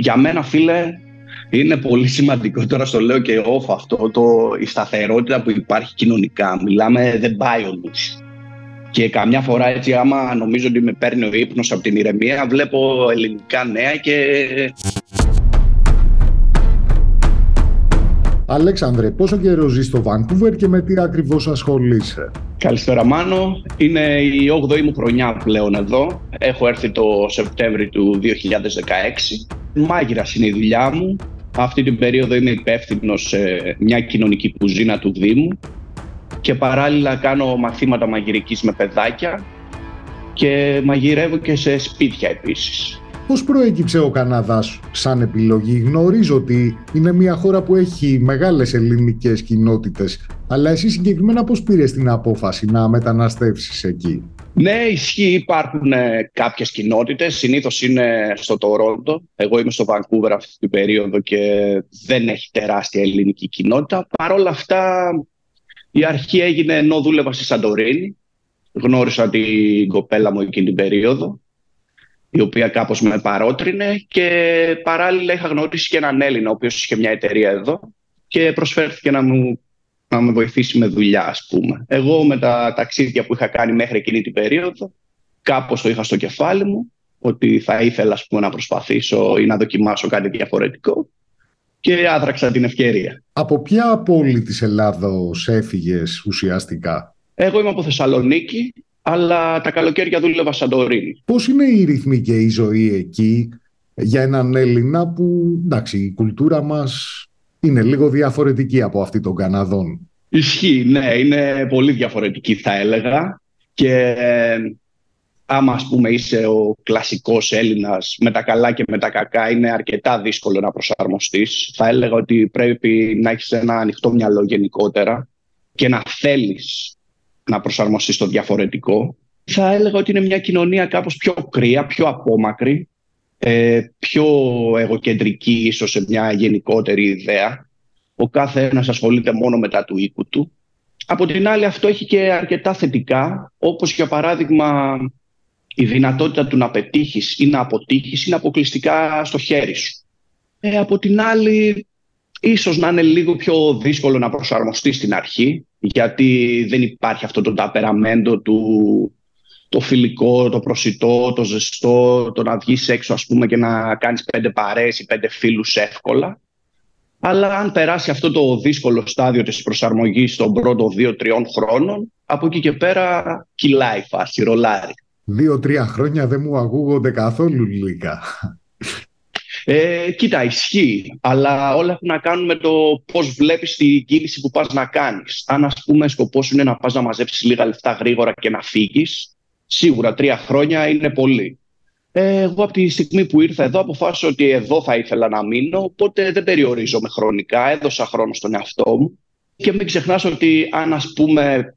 Για μένα, φίλε, είναι πολύ σημαντικό, τώρα στο λέω και off αυτό, το, η σταθερότητα που υπάρχει κοινωνικά. Μιλάμε, δεν πάει ο νους. Και καμιά φορά έτσι άμα νομίζω ότι με παίρνει ο ύπνος από την ηρεμία βλέπω ελληνικά νέα και... Αλέξανδρε, πόσο καιρό ζεις στο Βανκούβερ και με τι ακριβώς ασχολείσαι; Καλησπέρα Μάνο. Είναι η 8η μου χρονιά πλέον εδώ. Έχω έρθει το Σεπτέμβρη του 2016. Μάγειρας είναι η δουλειά μου. Αυτή την περίοδο είμαι υπεύθυνο σε μια κοινωνική κουζίνα του Δήμου και παράλληλα κάνω μαθήματα μαγειρικής με παιδάκια και μαγειρεύω και σε σπίτια επίσης. Πώς προέκυψε ο Καναδάς σαν επιλογή; Γνωρίζω ότι είναι μια χώρα που έχει μεγάλες ελληνικές κοινότητες, αλλά εσύ συγκεκριμένα πώς πήρες την απόφαση να μεταναστεύσεις εκεί; Ναι, ισχύει. Υπάρχουν ε, κάποιες κοινότητες. Συνήθως είναι στο Τορόντο. Εγώ είμαι στο Βανκούβερ αυτή την περίοδο και δεν έχει τεράστια ελληνική κοινότητα. Παρ' όλα αυτά, η αρχή έγινε ενώ δούλευα στη Σαντορίνη. Γνώρισα την κοπέλα μου εκείνη την περίοδο, η οποία κάπως με παρότρινε και παράλληλα είχα γνωρίσει και έναν Έλληνα, ο οποίος είχε μια εταιρεία εδώ και προσφέρθηκε να μου να με βοηθήσει με δουλειά, ας πούμε. Εγώ με τα ταξίδια που είχα κάνει μέχρι εκείνη την περίοδο, κάπως το είχα στο κεφάλι μου, ότι θα ήθελα ας πούμε, να προσπαθήσω ή να δοκιμάσω κάτι διαφορετικό και άδραξα την ευκαιρία. Από ποια πόλη της Ελλάδος έφυγες ουσιαστικά; Εγώ είμαι από Θεσσαλονίκη, αλλά τα καλοκαίρια δούλευα Σαντορίνη. Πώς είναι η ρυθμή και η ζωή εκεί για έναν Έλληνα που, εντάξει, η κουλτούρα μας είναι λίγο διαφορετική από αυτή των Καναδών; Ισχύει, ναι, είναι πολύ διαφορετική θα έλεγα και ε, άμα ας πούμε είσαι ο κλασικός Έλληνας με τα καλά και με τα κακά είναι αρκετά δύσκολο να προσαρμοστείς. Θα έλεγα ότι πρέπει να έχεις ένα ανοιχτό μυαλό γενικότερα και να θέλεις να προσαρμοστείς στο διαφορετικό. Θα έλεγα ότι είναι μια κοινωνία κάπως πιο κρύα, πιο απόμακρη ε, πιο εγωκεντρική ίσως σε μια γενικότερη ιδέα. Ο κάθε ένας ασχολείται μόνο μετά του οίκου του. Από την άλλη αυτό έχει και αρκετά θετικά, όπως για παράδειγμα η δυνατότητα του να πετύχεις ή να αποτύχεις είναι αποκλειστικά στο χέρι σου. Ε, από την άλλη, ίσως να είναι λίγο πιο δύσκολο να προσαρμοστεί στην αρχή, γιατί δεν υπάρχει αυτό το ταπεραμέντο του το φιλικό, το προσιτό, το ζεστό, το να βγεις έξω ας πούμε και να κάνεις πέντε παρέες ή πέντε φίλους εύκολα. Αλλά αν περάσει αυτό το δύσκολο στάδιο της προσαρμογής των πρώτων δύο-τριών χρόνων, από εκεί και πέρα κυλάει η φάση, ρολάρει. Δύο-τρία χρόνια δεν μου ακούγονται καθόλου λίγα. Ε, κοίτα, ισχύει, αλλά όλα έχουν να κάνουν με το πώς βλέπεις την κίνηση που πας να κάνεις. Αν ας πούμε σκοπός σου είναι να πας να μαζέψεις λίγα λεφτά γρήγορα και να φύγεις, Σίγουρα τρία χρόνια είναι πολύ. Ε, εγώ από τη στιγμή που ήρθα εδώ αποφάσισα ότι εδώ θα ήθελα να μείνω, οπότε δεν περιορίζομαι χρονικά, έδωσα χρόνο στον εαυτό μου και μην ξεχνάς ότι αν ας πούμε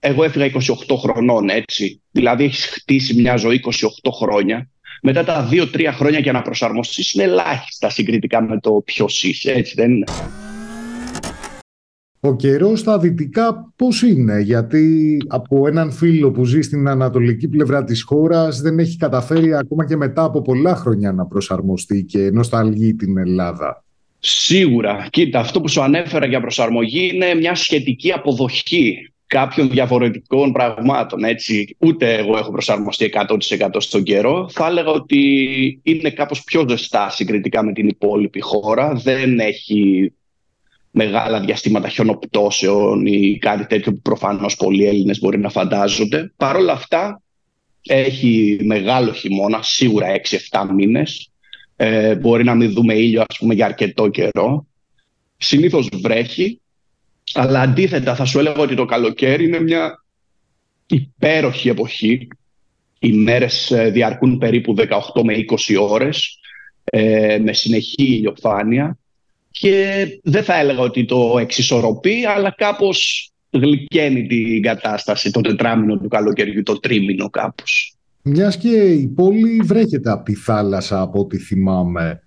εγώ έφυγα 28 χρονών έτσι, δηλαδή έχεις χτίσει μια ζωή 28 χρόνια, μετά τα 2-3 χρόνια για να προσαρμοστείς είναι ελάχιστα συγκριτικά με το ποιο είσαι, έτσι δεν είναι. Ο καιρός στα δυτικά πώς είναι, γιατί από έναν φίλο που ζει στην ανατολική πλευρά της χώρας δεν έχει καταφέρει ακόμα και μετά από πολλά χρόνια να προσαρμοστεί και νοσταλγεί την Ελλάδα. Σίγουρα. Κοίτα, αυτό που σου ανέφερα για προσαρμογή είναι μια σχετική αποδοχή κάποιων διαφορετικών πραγμάτων. Έτσι. Ούτε εγώ έχω προσαρμοστεί 100% στον καιρό. Θα έλεγα ότι είναι κάπως πιο ζεστά συγκριτικά με την υπόλοιπη χώρα. Δεν έχει μεγάλα διαστήματα χιονοπτώσεων ή κάτι τέτοιο που προφανώς πολλοί Έλληνες μπορεί να φαντάζονται. Παρ' όλα αυτά έχει μεγάλο χειμώνα, σίγουρα 6-7 μήνες. Ε, μπορεί να μην δούμε ήλιο ας πούμε για αρκετό καιρό. Συνήθως βρέχει, αλλά αντίθετα θα σου έλεγα ότι το καλοκαίρι είναι μια υπέροχη εποχή. Οι μέρες ε, διαρκούν περίπου 18 με 20 ώρες ε, με συνεχή ηλιοφάνεια και δεν θα έλεγα ότι το εξισορροπεί, αλλά κάπως γλυκαίνει την κατάσταση το τετράμινο του καλοκαιριού, το τρίμηνο κάπως. Μιας και η πόλη βρέχεται από τη θάλασσα από ό,τι θυμάμαι.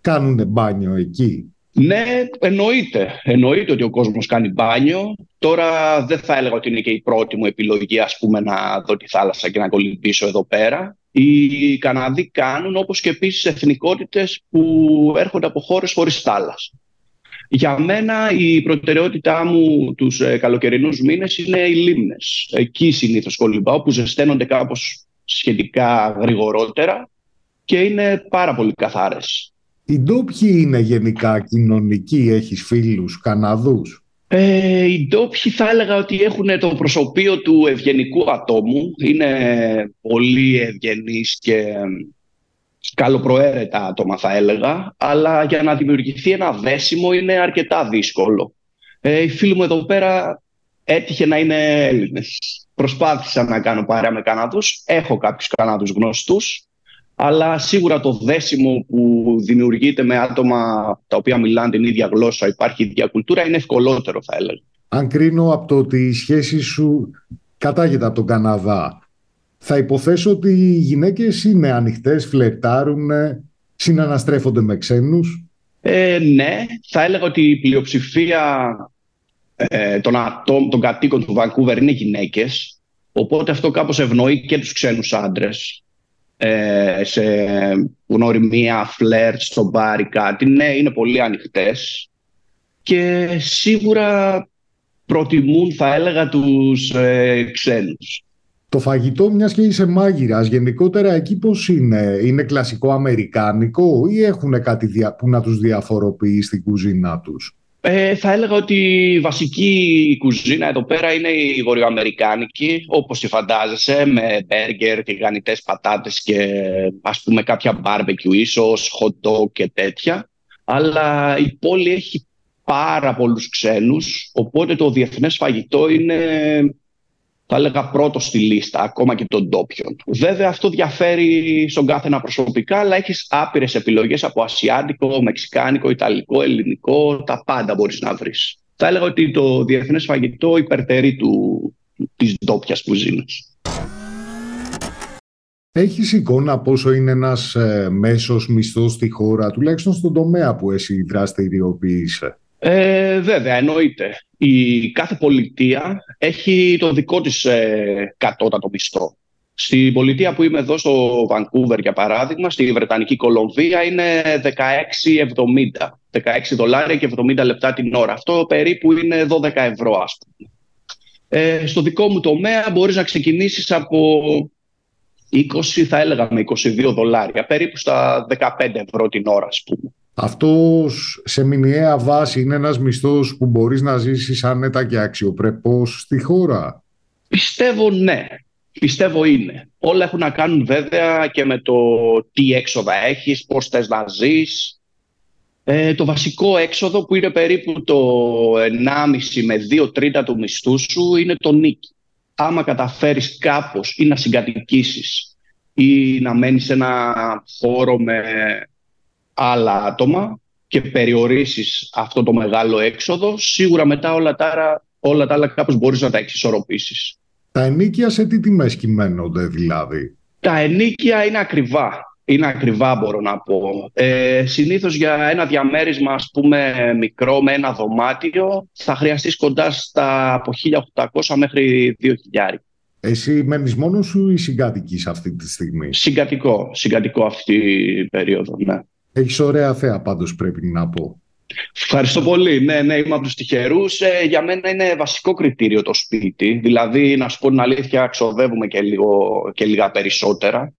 Κάνουν μπάνιο εκεί; Ναι, εννοείται. Εννοείται ότι ο κόσμος κάνει μπάνιο. Τώρα δεν θα έλεγα ότι είναι και η πρώτη μου επιλογή ας πούμε, να δω τη θάλασσα και να κολυμπήσω εδώ πέρα. οι Καναδοί κάνουν, όπως και επίσης εθνικότητες που έρχονται από χώρες χωρίς θάλασσα. Για μένα η προτεραιότητά μου τους ε, καλοκαιρινούς μήνες είναι οι λίμνες. Εκεί συνήθως κολυμπάω που ζεσταίνονται κάπως σχετικά γρηγορότερα και είναι πάρα πολύ καθάρες. Οι ντόπιοι είναι γενικά κοινωνικοί, έχεις φίλους Καναδούς; Ε, οι ντόπιοι θα έλεγα ότι έχουν το προσωπείο του ευγενικού ατόμου. Είναι πολύ ευγενείς και καλοπροαίρετα άτομα θα έλεγα, αλλά για να δημιουργηθεί ένα δέσιμο είναι αρκετά δύσκολο. Ε, οι φίλοι μου εδώ πέρα έτυχε να είναι Έλληνες. Προσπάθησα να κάνω παρέα με Καναδούς. Έχω κάποιους Καναδούς γνωστούς, αλλά σίγουρα το δέσιμο που δημιουργείται με άτομα τα οποία μιλάνε την ίδια γλώσσα, υπάρχει ίδια κουλτούρα, είναι ευκολότερο θα έλεγα. Αν κρίνω από το ότι η σχέση σου κατάγεται από τον Καναδά, θα υποθέσω ότι οι γυναίκες είναι ανοιχτές, φλερτάρουν, συναναστρέφονται με ξένους; Ε, ναι, θα έλεγα ότι η πλειοψηφία ε, των, ατόμ, των κατοίκων του Βανκούβερ είναι γυναίκες, οπότε αυτό κάπως ευνοεί και τους ξένους άντρες ε, σε γνωριμία, φλερτ, στο μπάρι, κάτι. Ναι, είναι πολύ ανοιχτές και σίγουρα προτιμούν, θα έλεγα, τους ε, ξένους. Το φαγητό, μιας και είσαι μάγειρας, γενικότερα εκεί πώς είναι, είναι κλασικό αμερικάνικο ή έχουν κάτι που να τους διαφοροποιεί στην κουζίνα τους; Ε, θα έλεγα ότι η βασική κουζίνα εδώ πέρα είναι η βορειοαμερικάνικη, όπως τη φαντάζεσαι, με μπέργκερ, τηγανιτές πατάτες και ας πούμε κάποια barbecue ίσως, hot dog και τέτοια. Αλλά η πόλη έχει πάρα πολλούς ξένους, οπότε το διεθνές φαγητό είναι θα έλεγα πρώτο στη λίστα, ακόμα και των ντόπιων. Βέβαια αυτό διαφέρει στον κάθε ένα προσωπικά, αλλά έχεις άπειρες επιλογές από ασιάτικο, μεξικάνικο, ιταλικό, ελληνικό, τα πάντα μπορείς να βρεις. Θα έλεγα ότι το διεθνές φαγητό υπερτερεί του, της ντόπιας κουζίνας. Έχεις εικόνα πόσο είναι ένας ε, μέσος μισθός στη χώρα, τουλάχιστον στον τομέα που εσύ δραστηριοποιείσαι; Ε, βέβαια, εννοείται. Η κάθε πολιτεία έχει το δικό της ε, κατώτατο μισθό. Στην πολιτεία που είμαι εδώ στο Βανκούβερ, για παράδειγμα, στη Βρετανική Κολομβία είναι 16,70. 16 δολάρια και 70 λεπτά την ώρα. Αυτό περίπου είναι 12 ευρώ, ας πούμε. Ε, στο δικό μου τομέα μπορείς να ξεκινήσεις από 20, θα έλεγα με 22 δολάρια, περίπου στα 15 ευρώ την ώρα, ας πούμε. Αυτός σε μηνιαία βάση είναι ένας μισθός που μπορείς να ζήσεις άνετα και αξιοπρεπώς στη χώρα. Πιστεύω ναι. Πιστεύω είναι. Όλα έχουν να κάνουν βέβαια και με το τι έξοδα έχεις, πώς θες να ζεις. Ε, το βασικό έξοδο που είναι περίπου το 1,5 με 2 τρίτα του μισθού σου είναι το νίκη. Άμα καταφέρεις κάπως ή να συγκατοικήσεις ή να μένεις σε ένα χώρο με άλλα άτομα και περιορίσεις αυτό το μεγάλο έξοδο, σίγουρα μετά όλα τα, άλλα, όλα τα άλλα κάπως μπορείς να τα εξισορροπήσεις. Τα ενίκια σε τι τιμές κυμαίνονται δηλαδή; Τα ενίκια είναι ακριβά. Είναι ακριβά μπορώ να πω. Ε, συνήθως για ένα διαμέρισμα ας πούμε μικρό με ένα δωμάτιο θα χρειαστείς κοντά στα από 1.800 μέχρι 2.000. Εσύ μένεις μόνος σου ή συγκατοικείς αυτή τη στιγμή; Συγκατοικό, συγκατοικό αυτή η περίοδο, ναι. Έχεις ωραία θέα πάντως πρέπει να πω. Ευχαριστώ πολύ. Ναι, ναι, είμαι από τους τυχερούς. Ε, για μένα είναι βασικό κριτήριο το σπίτι. Δηλαδή, να σου πω την αλήθεια, ξοδεύουμε και, λίγο, και λίγα περισσότερα.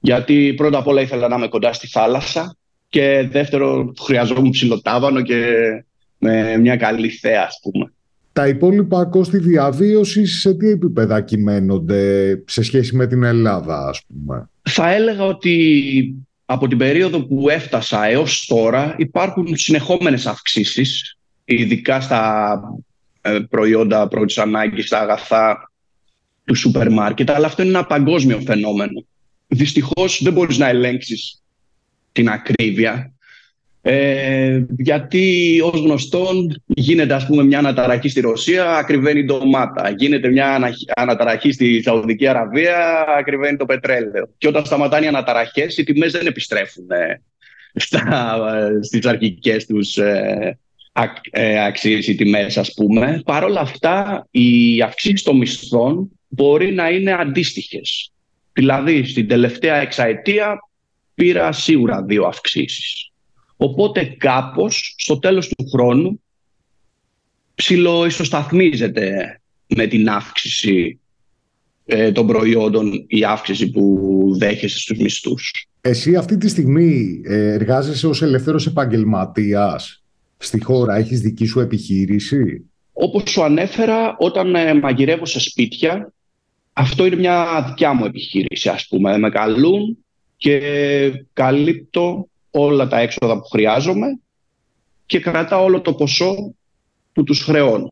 Γιατί πρώτα απ' όλα ήθελα να είμαι κοντά στη θάλασσα και δεύτερο χρειαζόμουν ψηλοτάβανο και με μια καλή θέα, ας πούμε. Τα υπόλοιπα κόστη διαβίωσης σε τι επίπεδα κυμαίνονται σε σχέση με την Ελλάδα, ας πούμε; Θα έλεγα ότι από την περίοδο που έφτασα έως τώρα υπάρχουν συνεχόμενες αυξήσεις, ειδικά στα ε, προϊόντα πρώτης ανάγκης, στα αγαθά του σούπερ μάρκετ, αλλά αυτό είναι ένα παγκόσμιο φαινόμενο. Δυστυχώς δεν μπορείς να ελέγξεις την ακρίβεια ε, γιατί ως γνωστόν γίνεται ας πούμε μια αναταραχή στη Ρωσία, ακριβένει ντομάτα. Γίνεται μια αναταραχή στη Σαουδική Αραβία, ακριβένει το πετρέλαιο. Και όταν σταματάνε οι αναταραχές, οι τιμές δεν επιστρέφουν ε, στα, στις αρχικές τους ε, ε, αξίες οι τιμές ας πούμε. Παρ' όλα αυτά, οι αυξήσεις των μισθών μπορεί να είναι αντίστοιχες. Δηλαδή, στην τελευταία εξαετία πήρα σίγουρα δύο αυξήσεις. Οπότε κάπως, στο τέλος του χρόνου, ψιλοϊσοσταθμίζεται με την αύξηση ε, των προϊόντων η αύξηση που δέχεσαι στους μισθούς. Εσύ αυτή τη στιγμή ε, εργάζεσαι ως ελεύθερος επαγγελματίας στη χώρα, έχεις δική σου επιχείρηση; Όπως σου ανέφερα, όταν ε, μαγειρεύω σε σπίτια, αυτό είναι μια δικιά μου επιχείρηση, ας πούμε. Με καλούν και καλύπτω όλα τα έξοδα που χρειάζομαι και κρατάω όλο το ποσό που τους χρεώνω.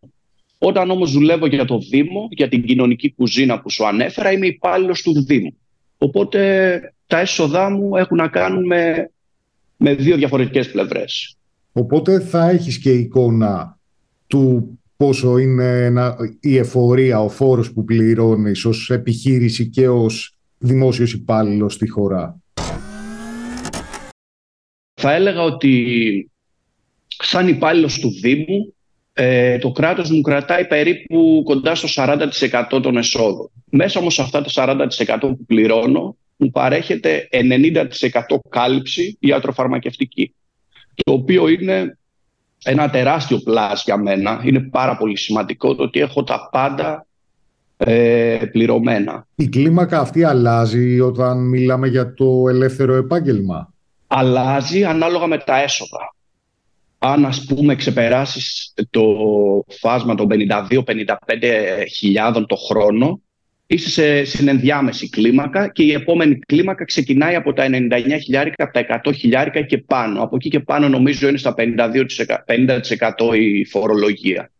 Όταν όμως δουλεύω για το Δήμο, για την κοινωνική κουζίνα που σου ανέφερα, είμαι υπάλληλος του Δήμου. Οπότε τα έσοδά μου έχουν να κάνουν με, με δύο διαφορετικές πλευρές. Οπότε θα έχεις και εικόνα του πόσο είναι η εφορία, ο φόρος που πληρώνεις ως επιχείρηση και ως δημόσιος υπάλληλος στη χώρα. Θα έλεγα ότι σαν υπάλληλος του Δήμου ε, το κράτος μου κρατάει περίπου κοντά στο 40% των εσόδων. Μέσα όμως σε αυτά τα 40% που πληρώνω μου παρέχεται 90% κάλυψη ιατροφαρμακευτική. Το οποίο είναι ένα τεράστιο πλάς για μένα. Είναι πάρα πολύ σημαντικό το ότι έχω τα πάντα ε, πληρωμένα. Η κλίμακα αυτή αλλάζει όταν μιλάμε για το ελεύθερο επάγγελμα; Αλλάζει ανάλογα με τα έσοδα αν ας πούμε ξεπεράσεις το φάσμα των 52-55 χιλιάδων το χρόνο, είσαι σε συνενδιάμεση κλίμακα και η επόμενη κλίμακα ξεκινάει από τα 99 χιλιάρικα, από τα 100 χιλιάρικα και πάνω. Από εκεί και πάνω νομίζω είναι στα 52%, 50% η φορολογία.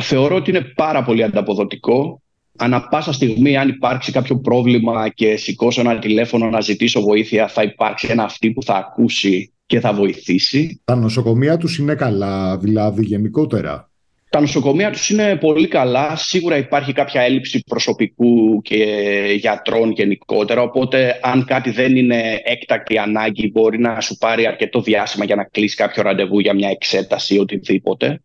Θεωρώ ότι είναι πάρα πολύ ανταποδοτικό. Ανά πάσα στιγμή, αν υπάρξει κάποιο πρόβλημα και σηκώσω ένα τηλέφωνο να ζητήσω βοήθεια, θα υπάρξει ένα αυτή που θα ακούσει και θα βοηθήσει. Τα νοσοκομεία τους είναι καλά, δηλαδή γενικότερα; Τα νοσοκομεία τους είναι πολύ καλά. Σίγουρα υπάρχει κάποια έλλειψη προσωπικού και γιατρών γενικότερα. Οπότε αν κάτι δεν είναι έκτακτη ανάγκη μπορεί να σου πάρει αρκετό διάστημα για να κλείσει κάποιο ραντεβού για μια εξέταση ή οτιδήποτε.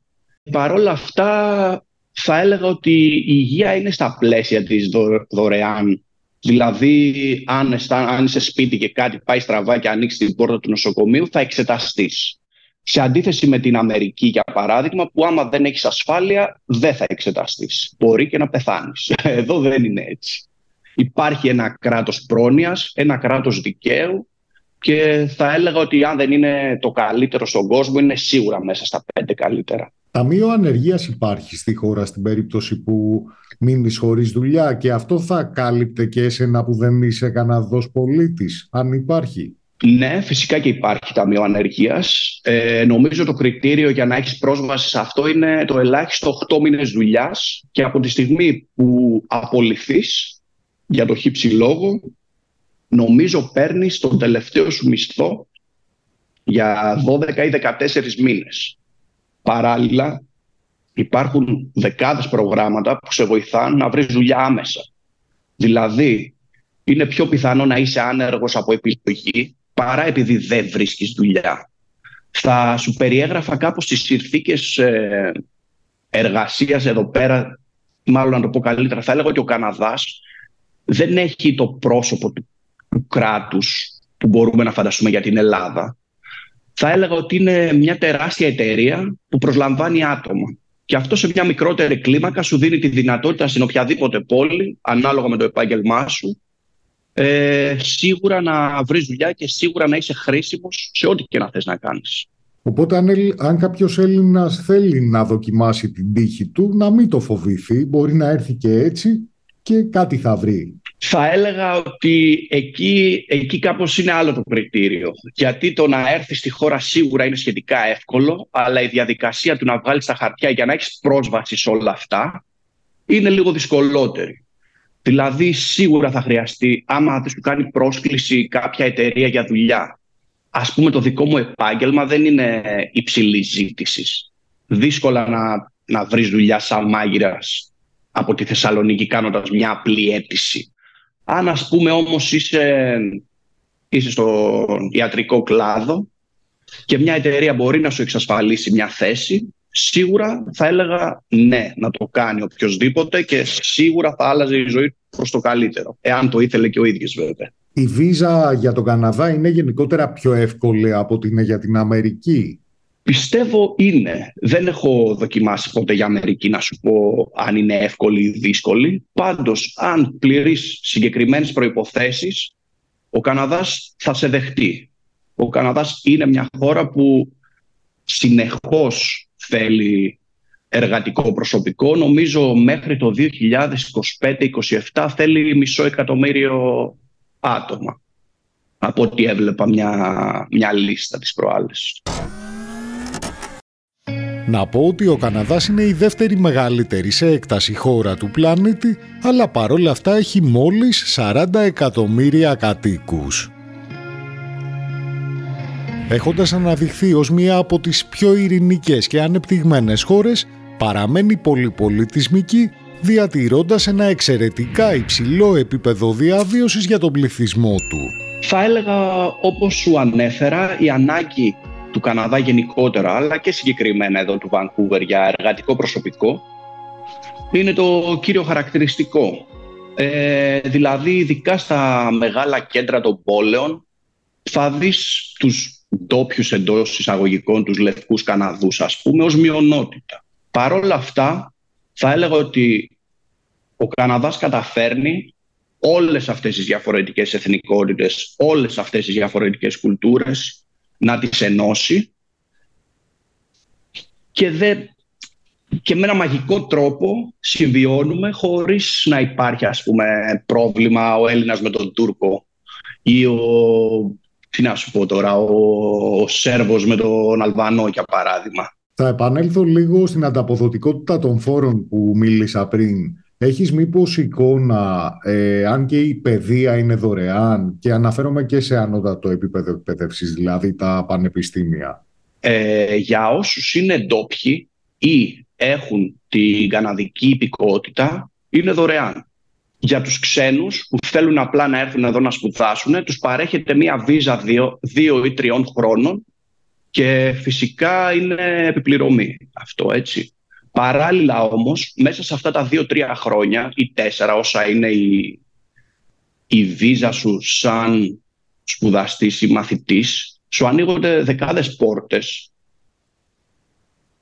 Παρ' όλα αυτά θα έλεγα ότι η υγεία είναι στα πλαίσια της δωρεάν Δηλαδή, αν, αν είσαι σπίτι και κάτι πάει στραβά και ανοίξεις την πόρτα του νοσοκομείου, θα εξεταστείς. Σε αντίθεση με την Αμερική, για παράδειγμα, που άμα δεν έχεις ασφάλεια, δεν θα εξεταστείς. Μπορεί και να πεθάνεις. Εδώ δεν είναι έτσι. Υπάρχει ένα κράτος πρόνοιας, ένα κράτος δικαίου και θα έλεγα ότι αν δεν είναι το καλύτερο στον κόσμο, είναι σίγουρα μέσα στα πέντε καλύτερα. Ταμείο ανεργίας υπάρχει στη χώρα στην περίπτωση που μείνεις χωρίς δουλειά και αυτό θα κάλυπτε και εσένα που δεν είσαι Καναδό πολίτη, αν υπάρχει; Ναι, φυσικά και υπάρχει ταμείο ανεργίας. Ε, νομίζω το κριτήριο για να έχεις πρόσβαση σε αυτό είναι το ελάχιστο 8 μήνες δουλειάς και από τη στιγμή που απολυθείς για το χύψη λόγο, νομίζω παίρνεις τον τελευταίο σου μισθό για 12 ή 14 μήνες. Παράλληλα, υπάρχουν δεκάδες προγράμματα που σε βοηθάνε να βρεις δουλειά άμεσα. Δηλαδή, είναι πιο πιθανό να είσαι άνεργος από επιλογή παρά επειδή δεν βρίσκεις δουλειά. Θα σου περιέγραφα κάπως τις συνθήκες ε, εργασίας εδώ πέρα, μάλλον να το πω καλύτερα, θα έλεγα ότι ο Καναδάς δεν έχει το πρόσωπο του, του κράτους που μπορούμε να φανταστούμε για την Ελλάδα θα έλεγα ότι είναι μια τεράστια εταιρεία που προσλαμβάνει άτομα. Και αυτό σε μια μικρότερη κλίμακα σου δίνει τη δυνατότητα στην οποιαδήποτε πόλη, ανάλογα με το επάγγελμά σου, ε, σίγουρα να βρεις δουλειά και σίγουρα να είσαι χρήσιμος σε ό,τι και να θες να κάνεις. Οπότε αν, αν κάποιος Έλληνας θέλει να δοκιμάσει την τύχη του, να μην το φοβηθεί, μπορεί να έρθει και έτσι και κάτι θα βρει. Θα έλεγα ότι εκεί, εκεί κάπως είναι άλλο το κριτήριο. Γιατί το να έρθεις στη χώρα σίγουρα είναι σχετικά εύκολο, αλλά η διαδικασία του να βγάλεις τα χαρτιά για να έχεις πρόσβαση σε όλα αυτά είναι λίγο δυσκολότερη. Δηλαδή σίγουρα θα χρειαστεί, άμα δεν σου κάνει πρόσκληση κάποια εταιρεία για δουλειά, ας πούμε το δικό μου επάγγελμα δεν είναι υψηλή ζήτησης. Δύσκολα να, να βρεις δουλειά σαν μάγειρας από τη Θεσσαλονίκη κάνοντας μια απλή αίτηση. Αν ας πούμε όμως είσαι, είσαι στο ιατρικό κλάδο και μια εταιρεία μπορεί να σου εξασφαλίσει μια θέση, Σίγουρα θα έλεγα ναι να το κάνει οποιοδήποτε και σίγουρα θα άλλαζε η ζωή προς το καλύτερο, εάν το ήθελε και ο ίδιος βέβαια. Η βίζα για τον Καναδά είναι γενικότερα πιο εύκολη από ότι είναι για την Αμερική. Πιστεύω είναι. Δεν έχω δοκιμάσει ποτέ για Αμερική να σου πω αν είναι εύκολη ή δύσκολη. Πάντως, αν πληρείς συγκεκριμένες προϋποθέσεις, ο Καναδάς θα σε δεχτεί. Ο Καναδάς είναι μια χώρα που συνεχώς θέλει εργατικό προσωπικό. Νομίζω μέχρι το 2025-2027 θέλει μισό εκατομμύριο άτομα. Από ό,τι έβλεπα μια, μια λίστα της προάλλες. Να πω ότι ο Καναδάς είναι η δεύτερη μεγαλύτερη σε έκταση χώρα του πλανήτη, αλλά παρόλα αυτά έχει μόλις 40 εκατομμύρια κατοίκους. Έχοντας αναδειχθεί ως μία από τις πιο ειρηνικές και ανεπτυγμένες χώρες, παραμένει πολυπολιτισμική, διατηρώντας ένα εξαιρετικά υψηλό επίπεδο διαβίωσης για τον πληθυσμό του. Θα έλεγα, όπως σου ανέφερα, η ανάγκη του Καναδά γενικότερα, αλλά και συγκεκριμένα εδώ του Βανκούβερ για εργατικό προσωπικό, είναι το κύριο χαρακτηριστικό. Ε, δηλαδή, ειδικά στα μεγάλα κέντρα των πόλεων, θα δεις τους ντόπιους εντός εισαγωγικών, τους λευκούς Καναδούς, ας πούμε, ως μειονότητα. Παρ' όλα αυτά, θα έλεγα ότι ο Καναδάς καταφέρνει όλες αυτές τις διαφορετικές εθνικότητες, όλες αυτές τις διαφορετικές κουλτούρες να τις ενώσει και, δε, και με ένα μαγικό τρόπο συμβιώνουμε χωρίς να υπάρχει ας πούμε πρόβλημα ο Έλληνας με τον Τούρκο ή ο, τι να σου πω τώρα, ο, ο Σέρβος με τον Αλβανό για παράδειγμα. Θα επανέλθω λίγο στην ανταποδοτικότητα των φόρων που μίλησα πριν. Έχεις μήπως εικόνα, ε, αν και η παιδεία είναι δωρεάν και αναφέρομαι και σε ανώτατο επίπεδο εκπαίδευσης, δηλαδή τα πανεπιστήμια; Ε, για όσους είναι ντόπιοι ή έχουν την καναδική υπηκότητα, είναι δωρεάν. Για τους ξένους που θέλουν απλά να έρθουν εδώ να σπουδάσουν, τους παρέχεται μία βίζα δύο, δύο ή τριών χρόνων και φυσικά είναι επιπληρωμή αυτό, έτσι. Παράλληλα όμως, μέσα σε αυτά τα δύο-τρία χρόνια ή τέσσερα όσα είναι η, η βίζα σου σαν σπουδαστής ή μαθητής, σου ανοίγονται δεκάδες πόρτες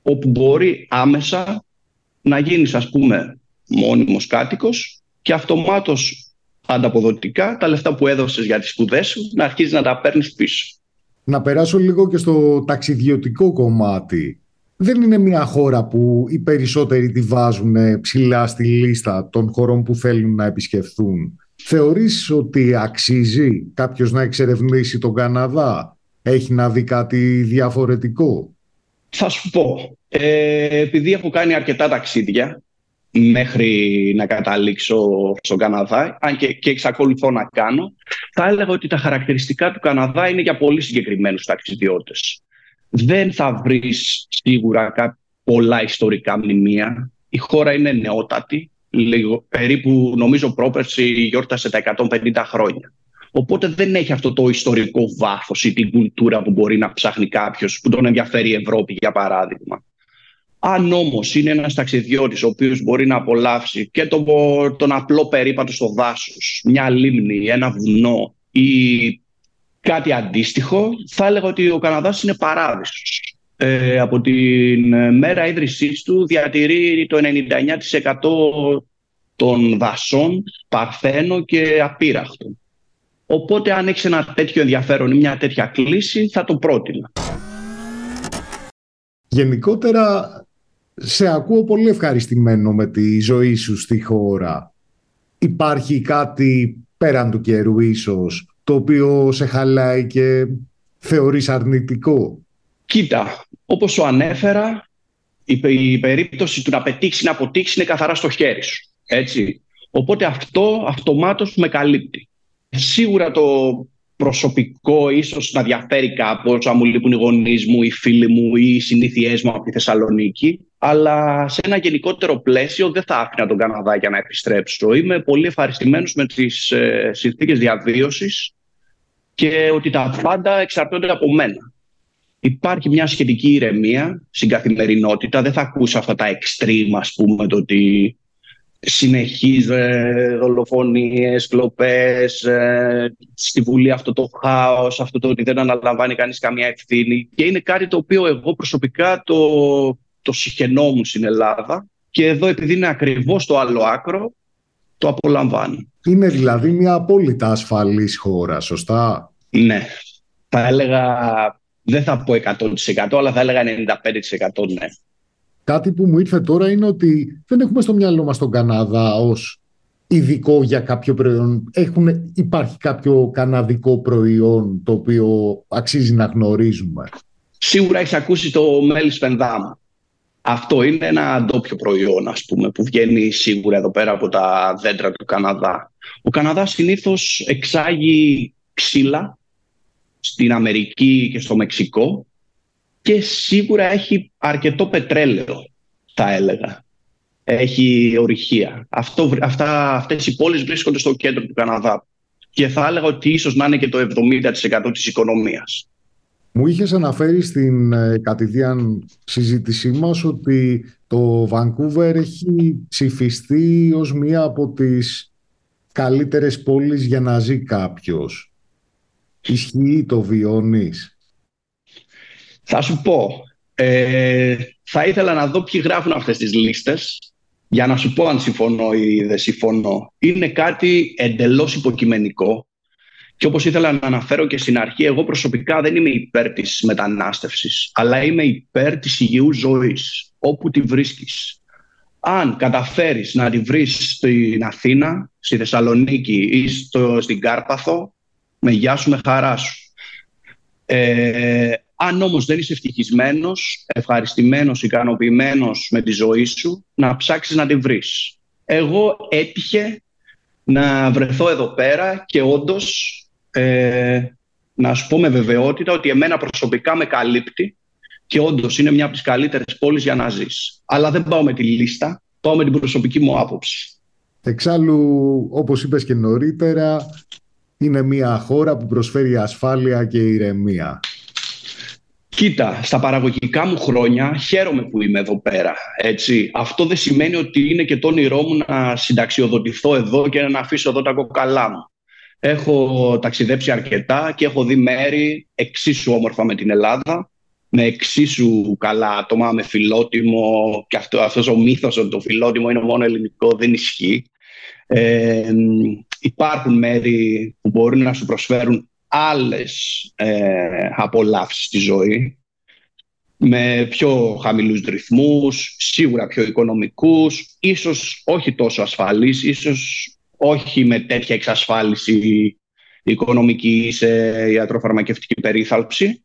όπου μπορεί άμεσα να γίνεις ας πούμε μόνιμος κάτοικος και αυτομάτως ανταποδοτικά τα λεφτά που έδωσες για τις σπουδές σου να αρχίζεις να τα παίρνεις πίσω. Να περάσω λίγο και στο ταξιδιωτικό κομμάτι δεν είναι μια χώρα που οι περισσότεροι τη βάζουν ψηλά στη λίστα των χωρών που θέλουν να επισκεφθούν. Θεωρείς ότι αξίζει κάποιος να εξερευνήσει τον Καναδά, έχει να δει κάτι διαφορετικό; Θα σου πω, ε, επειδή έχω κάνει αρκετά ταξίδια μέχρι να καταλήξω στον Καναδά, αν και, και εξακολουθώ να κάνω, θα έλεγα ότι τα χαρακτηριστικά του Καναδά είναι για πολύ συγκεκριμένους ταξιδιώτες δεν θα βρεις σίγουρα πολλά ιστορικά μνημεία. Η χώρα είναι νεότατη, λίγο, περίπου νομίζω πρόπερση γιόρτασε τα 150 χρόνια. Οπότε δεν έχει αυτό το ιστορικό βάθος ή την κουλτούρα που μπορεί να ψάχνει κάποιος που τον ενδιαφέρει η Ευρώπη για παράδειγμα. Αν όμως είναι ένας ταξιδιώτης ο οποίος μπορεί να απολαύσει και τον, τον απλό περίπατο στο δάσος, μια λίμνη, ένα βουνό ή κάτι αντίστοιχο, θα έλεγα ότι ο Καναδάς είναι παράδεισος. Ε, από την μέρα ίδρυσής του διατηρεί το 99% των δασών παρθένο και απείραχτο. Οπότε αν έχεις ένα τέτοιο ενδιαφέρον ή μια τέτοια κλίση θα το πρότεινα. Γενικότερα σε ακούω πολύ ευχαριστημένο με τη ζωή σου στη χώρα. Υπάρχει κάτι πέραν του καιρού ίσως το οποίο σε χαλάει και θεωρείς αρνητικό. Κοίτα, όπως σου ανέφερα, η, περίπτωση του να πετύξει να αποτύξει είναι καθαρά στο χέρι σου. Έτσι. Οπότε αυτό αυτομάτως με καλύπτει. Σίγουρα το προσωπικό ίσως να διαφέρει κάπως, αν μου λείπουν οι γονείς μου, οι φίλοι μου ή οι συνήθειές μου από τη Θεσσαλονίκη. Αλλά σε ένα γενικότερο πλαίσιο δεν θα άφηνα τον Καναδά για να επιστρέψω. Είμαι πολύ ευχαριστημένος με τις ε, συνθήκες διαβίωσης και ότι τα πάντα εξαρτώνται από μένα. υπάρχει μια σχετική ηρεμία στην καθημερινότητα. Δεν θα ακούσει αυτά τα extreme, ας πούμε, το ότι συνεχείς ε, δολοφονίες, κλοπές, ε, στη Βουλή αυτό το χάος, αυτό το ότι δεν αναλαμβάνει κανείς καμία ευθύνη. Και είναι κάτι το οποίο εγώ προσωπικά το, το συχαινόμουν στην Ελλάδα και εδώ επειδή είναι ακριβώς το άλλο άκρο, το απολαμβάνω. Είναι δηλαδή μια απόλυτα ασφαλής χώρα, σωστά; Ναι. Θα έλεγα, δεν θα πω 100% αλλά θα έλεγα 95% ναι. Κάτι που μου ήρθε τώρα είναι ότι δεν έχουμε στο μυαλό μας τον Καναδά ως ειδικό για κάποιο προϊόν. Έχουν, υπάρχει κάποιο καναδικό προϊόν το οποίο αξίζει να γνωρίζουμε. Σίγουρα έχει ακούσει το μέλι σπενδάμα. Αυτό είναι ένα ντόπιο προϊόν, ας πούμε, που βγαίνει σίγουρα εδώ πέρα από τα δέντρα του Καναδά. Ο Καναδάς συνήθως εξάγει ξύλα στην Αμερική και στο Μεξικό και σίγουρα έχει αρκετό πετρέλαιο, θα έλεγα. Έχει ορυχεία. Αυτό, αυτά, αυτές οι πόλεις βρίσκονται στο κέντρο του Καναδά και θα έλεγα ότι ίσως να είναι και το 70% της οικονομίας. Μου είχες αναφέρει στην ε, κατηδίαν συζήτησή μας ότι το Βανκούβερ έχει ψηφιστεί ως μία από τις καλύτερες πόλεις για να ζει κάποιος. Ισχύει το βιώνεις; Θα σου πω. Ε, θα ήθελα να δω ποιοι γράφουν αυτές τις λίστες για να σου πω αν συμφωνώ ή δεν συμφωνώ. Είναι κάτι εντελώς υποκειμενικό και όπως ήθελα να αναφέρω και στην αρχή, εγώ προσωπικά δεν είμαι υπέρ της μετανάστευσης, αλλά είμαι υπέρ της υγιούς ζωής, όπου τη βρίσκεις. Αν καταφέρεις να τη βρεις στην Αθήνα, στη Θεσσαλονίκη ή στο, στην Κάρπαθο, με γεια σου, με χαρά σου. Ε, αν όμως δεν είσαι ευτυχισμένος, ευχαριστημένος, ικανοποιημένος με τη ζωή σου, να ψάξεις να τη βρεις. Εγώ έτυχε να βρεθώ εδώ πέρα και όντως ε, να σου πω με βεβαιότητα ότι εμένα προσωπικά με καλύπτει και όντως είναι μια από τις καλύτερες πόλεις για να ζεις. Αλλά δεν πάω με τη λίστα, πάω με την προσωπική μου άποψη. Εξάλλου, όπως είπες και νωρίτερα, είναι μια χώρα που προσφέρει ασφάλεια και ηρεμία. Κοίτα, στα παραγωγικά μου χρόνια χαίρομαι που είμαι εδώ πέρα. Έτσι. Αυτό δεν σημαίνει ότι είναι και το όνειρό μου να συνταξιοδοτηθώ εδώ και να αφήσω εδώ τα κοκαλά μου. Έχω ταξιδέψει αρκετά και έχω δει μέρη εξίσου όμορφα με την Ελλάδα, με εξίσου καλά άτομα, με φιλότιμο και αυτό, αυτός ο μύθος ότι το φιλότιμο είναι μόνο ελληνικό δεν ισχύει. Ε, υπάρχουν μέρη που μπορούν να σου προσφέρουν άλλες ε, απολαύσεις στη ζωή με πιο χαμηλούς ρυθμούς, σίγουρα πιο οικονομικούς, ίσως όχι τόσο ασφαλείς, ίσως όχι με τέτοια εξασφάλιση οικονομική σε ιατροφαρμακευτική περίθαλψη.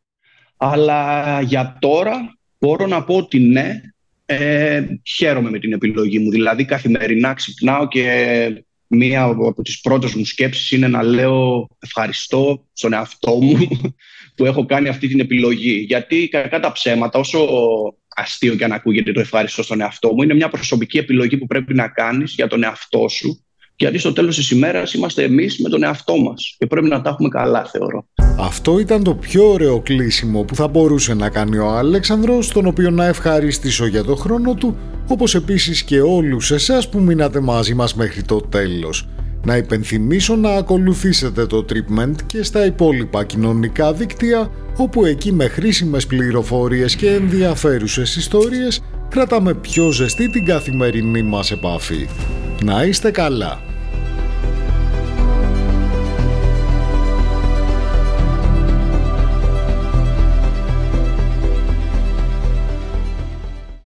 Αλλά για τώρα μπορώ να πω ότι ναι, ε, χαίρομαι με την επιλογή μου. Δηλαδή καθημερινά ξυπνάω και μία από τις πρώτες μου σκέψεις είναι να λέω ευχαριστώ στον εαυτό μου που έχω κάνει αυτή την επιλογή. Γιατί κακά τα ψέματα, όσο αστείο και αν ακούγεται το ευχαριστώ στον εαυτό μου, είναι μια προσωπική επιλογή που πρέπει να κάνεις για τον εαυτό σου γιατί στο τέλος της ημέρας είμαστε εμείς με τον εαυτό μας και πρέπει να τα έχουμε καλά θεωρώ. Αυτό ήταν το πιο ωραίο κλείσιμο που θα μπορούσε να κάνει ο Αλέξανδρος, τον οποίο να ευχαριστήσω για το χρόνο του, όπως επίσης και όλους εσάς που μείνατε μαζί μας μέχρι το τέλος. Να υπενθυμίσω να ακολουθήσετε το treatment και στα υπόλοιπα κοινωνικά δίκτυα, όπου εκεί με χρήσιμες πληροφορίες και ενδιαφέρουσες ιστορίες κρατάμε πιο ζεστή την καθημερινή μας επαφή. Να είστε καλά!